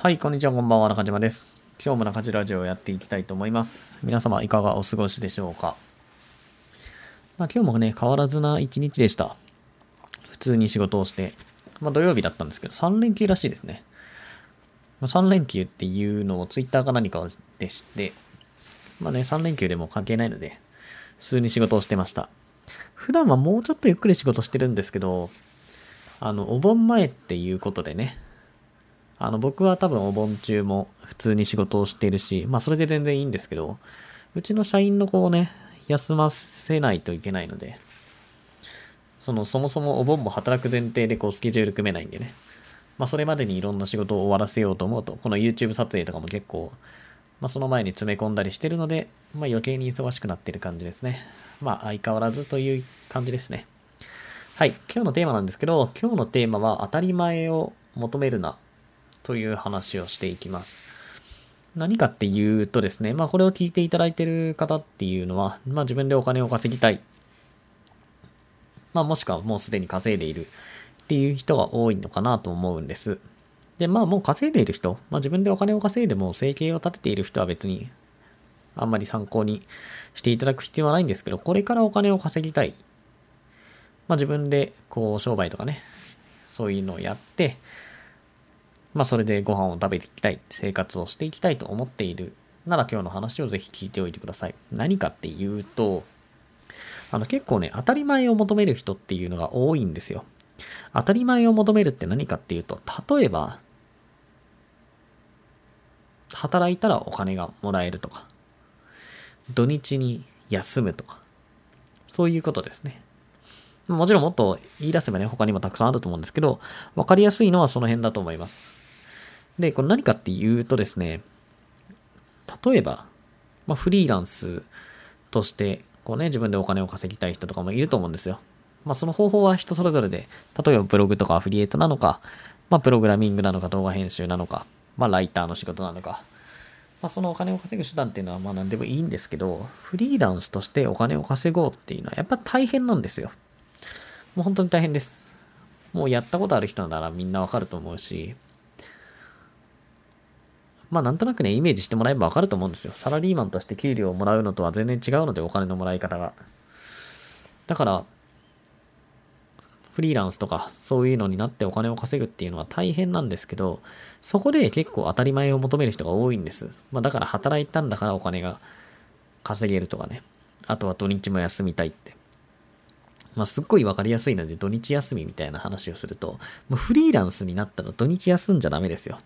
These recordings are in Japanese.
はい、こんにちは、こんばんは、中島です。今日も中島ラジオをやっていきたいと思います。皆様、いかがお過ごしでしょうか？まあ、今日もね、変わらずな一日でした。普通に仕事をして、まあ、土曜日だったんですけど、3連休らしいですね。ま3連休っていうのを Twitter か何かでして、まあね、3連休でも関係ないので、普通に仕事をしてました。普段はもうちょっとゆっくり仕事してるんですけど、あの、お盆前っていうことでね、あの、僕は多分お盆中も普通に仕事をしているし、まあそれで全然いいんですけど、うちの社員の子をね、休ませないといけないので、その、そもそもお盆も働く前提でこうスケジュール組めないんでね。まあそれまでにいろんな仕事を終わらせようと思うと、この YouTube 撮影とかも結構、まあその前に詰め込んだりしてるので、まあ余計に忙しくなってる感じですね。まあ相変わらずという感じですね。はい。今日のテーマなんですけど、今日のテーマは当たり前を求めるなという話をしていきます。何かっていうとですね、まあこれを聞いていただいてる方っていうのは、まあ自分でお金を稼ぎたい。まあもしくはもうすでに稼いでいるっていう人が多いのかなと思うんです。で、まあもう稼いでいる人、まあ自分でお金を稼いでも生計を立てている人は別にあんまり参考にしていただく必要はないんですけど、これからお金を稼ぎたい。まあ自分でこう商売とかね、そういうのをやって、まあそれでご飯を食べていきたい、生活をしていきたいと思っているなら今日の話をぜひ聞いておいてください。何かっていうと、あの結構ね、当たり前を求める人っていうのが多いんですよ。当たり前を求めるって何かっていうと、例えば、働いたらお金がもらえるとか、土日に休むとか、そういうことですね。もちろんもっと言い出せばね、他にもたくさんあると思うんですけど、わかりやすいのはその辺だと思います。で、これ何かっていうとですね、例えば、まあ、フリーランスとして、こうね、自分でお金を稼ぎたい人とかもいると思うんですよ。まあ、その方法は人それぞれで、例えばブログとかアフィリエイトなのか、まあ、プログラミングなのか、動画編集なのか、まあ、ライターの仕事なのか、まあ、そのお金を稼ぐ手段っていうのはまあ何でもいいんですけど、フリーランスとしてお金を稼ごうっていうのはやっぱ大変なんですよ。もう本当に大変です。もうやったことある人ならみんなわかると思うし、まあなんとなくね、イメージしてもらえばわかると思うんですよ。サラリーマンとして給料をもらうのとは全然違うので、お金のもらい方が。だから、フリーランスとかそういうのになってお金を稼ぐっていうのは大変なんですけど、そこで結構当たり前を求める人が多いんです。まあだから働いたんだからお金が稼げるとかね。あとは土日も休みたいって。まあすっごいわかりやすいので土日休みみたいな話をすると、もうフリーランスになったら土日休んじゃダメですよ。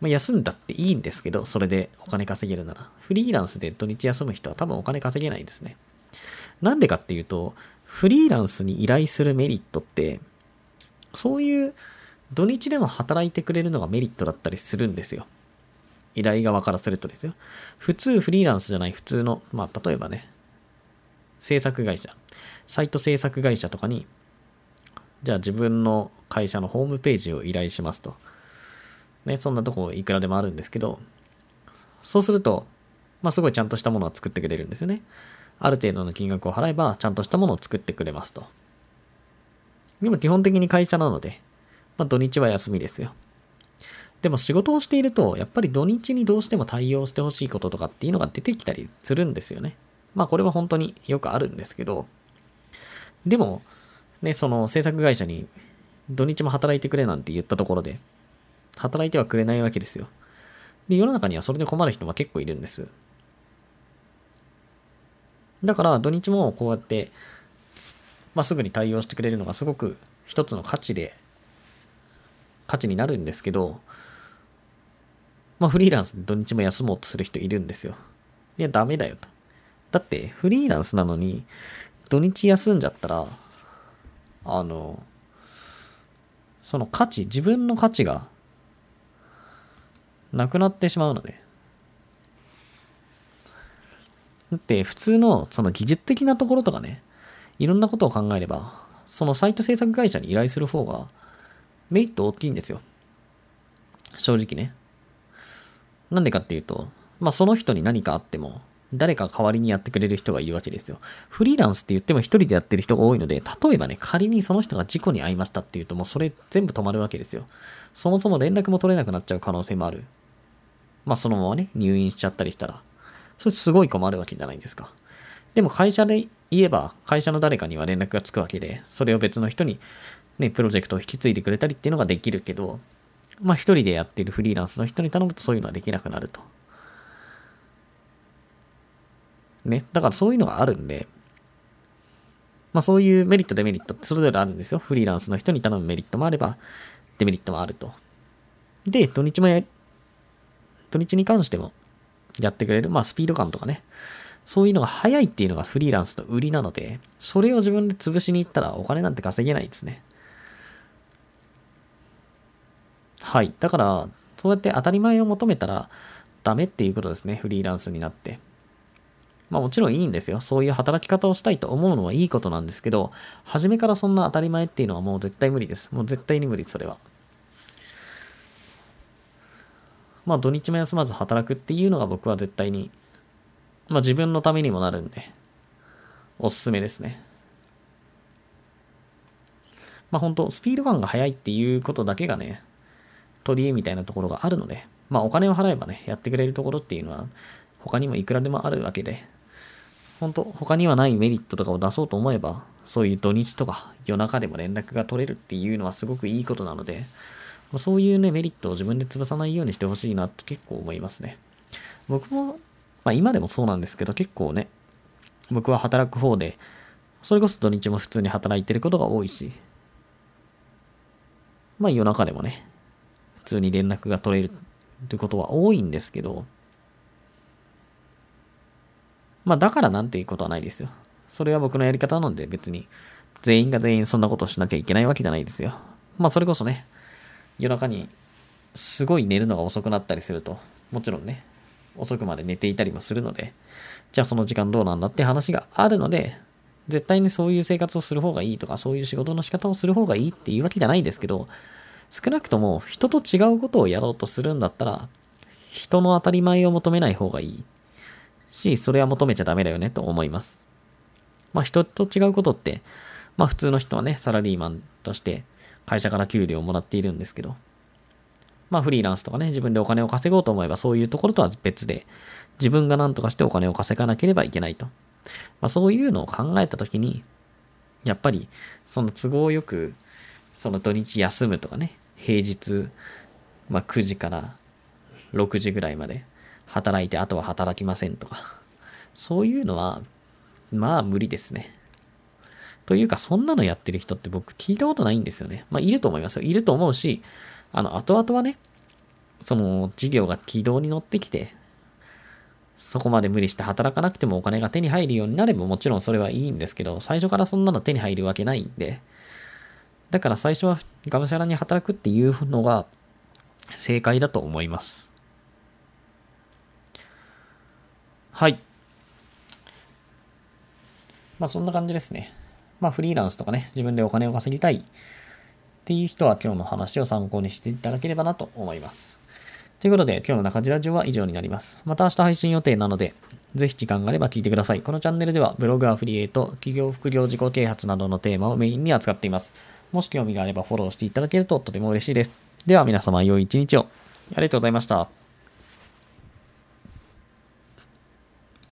まあ、休んだっていいんですけど、それでお金稼げるなら。フリーランスで土日休む人は多分お金稼げないんですね。なんでかっていうと、フリーランスに依頼するメリットって、そういう土日でも働いてくれるのがメリットだったりするんですよ。依頼側からするとですよ。普通フリーランスじゃない普通の、まあ例えばね、制作会社、サイト制作会社とかに、じゃあ自分の会社のホームページを依頼しますと。ね、そんなとこいくらでもあるんですけど、そうすると、まあすごいちゃんとしたものを作ってくれるんですよね。ある程度の金額を払えば、ちゃんとしたものを作ってくれますと。でも基本的に会社なので、まあ土日は休みですよ。でも仕事をしていると、やっぱり土日にどうしても対応してほしいこととかっていうのが出てきたりするんですよね。まあこれは本当によくあるんですけど、でも、ね、その制作会社に土日も働いてくれなんて言ったところで、働いてはくれないわけですよ。で、世の中にはそれで困る人も結構いるんです。だから土日もこうやって、まあ、すぐに対応してくれるのがすごく一つの価値で、価値になるんですけど、まあフリーランスで土日も休もうとする人いるんですよ。いや、ダメだよと。だってフリーランスなのに土日休んじゃったら、あの、その価値、自分の価値がなくなってしまうので。だって普通のその技術的なところとかね、いろんなことを考えれば、そのサイト制作会社に依頼する方がメリット大きいんですよ。正直ね。なんでかっていうと、まあその人に何かあっても、誰か代わりにやってくれる人がいるわけですよ。フリーランスって言っても一人でやってる人が多いので、例えばね、仮にその人が事故に遭いましたっていうと、もうそれ全部止まるわけですよ。そもそも連絡も取れなくなっちゃう可能性もある。まあそのままね、入院しちゃったりしたら。それすごい困るわけじゃないですか。でも会社で言えば、会社の誰かには連絡がつくわけで、それを別の人にね、プロジェクトを引き継いでくれたりっていうのができるけど、まあ一人でやってるフリーランスの人に頼むとそういうのはできなくなると。ね。だからそういうのがあるんで、まあそういうメリット、デメリットってそれぞれあるんですよ。フリーランスの人に頼むメリットもあれば、デメリットもあると。で、土日もや、土日に関してもやってくれる、まあスピード感とかね。そういうのが早いっていうのがフリーランスの売りなので、それを自分で潰しに行ったらお金なんて稼げないですね。はい。だから、そうやって当たり前を求めたらダメっていうことですね。フリーランスになって。まあもちろんいいんですよ。そういう働き方をしたいと思うのはいいことなんですけど、初めからそんな当たり前っていうのはもう絶対無理です。もう絶対に無理、それは。まあ土日も休まず働くっていうのが僕は絶対に、まあ自分のためにもなるんで、おすすめですね。まあ本当スピード感が速いっていうことだけがね、取り柄みたいなところがあるので、まあお金を払えばね、やってくれるところっていうのは、他にもいくらでもあるわけで、本当他にはないメリットとかを出そうと思えば、そういう土日とか夜中でも連絡が取れるっていうのはすごくいいことなので、そういうね、メリットを自分で潰さないようにしてほしいなって結構思いますね。僕も、まあ今でもそうなんですけど、結構ね、僕は働く方で、それこそ土日も普通に働いてることが多いし、まあ夜中でもね、普通に連絡が取れるってことは多いんですけど、まあだからなんていうことはないですよ。それは僕のやり方なので別に全員が全員そんなことをしなきゃいけないわけじゃないですよ。まあそれこそね、夜中にすごい寝るのが遅くなったりすると、もちろんね、遅くまで寝ていたりもするので、じゃあその時間どうなんだって話があるので、絶対にそういう生活をする方がいいとか、そういう仕事の仕方をする方がいいっていうわけじゃないですけど、少なくとも人と違うことをやろうとするんだったら、人の当たり前を求めない方がいいし、それは求めちゃダメだよねと思います。まあ人と違うことって、まあ普通の人はね、サラリーマンとして会社から給料をもらっているんですけど、まあフリーランスとかね、自分でお金を稼ごうと思えばそういうところとは別で、自分が何とかしてお金を稼がなければいけないと。まあそういうのを考えたときに、やっぱりその都合よく、その土日休むとかね、平日、まあ9時から6時ぐらいまで働いてあとは働きませんとか、そういうのは、まあ無理ですね。というか、そんなのやってる人って僕聞いたことないんですよね。まあいると思いますよ。いると思うし、あの、後々はね、その事業が軌道に乗ってきて、そこまで無理して働かなくてもお金が手に入るようになればもちろんそれはいいんですけど、最初からそんなの手に入るわけないんで、だから最初はがむしゃらに働くっていうのが正解だと思います。はい。まあそんな感じですね。まあフリーランスとかね、自分でお金を稼ぎたいっていう人は今日の話を参考にしていただければなと思います。ということで今日の中地ラジオは以上になります。また明日配信予定なので、ぜひ時間があれば聞いてください。このチャンネルではブログアフリエイト、企業副業自己啓発などのテーマをメインに扱っています。もし興味があればフォローしていただけるととても嬉しいです。では皆様良い一日を。ありがとうございました。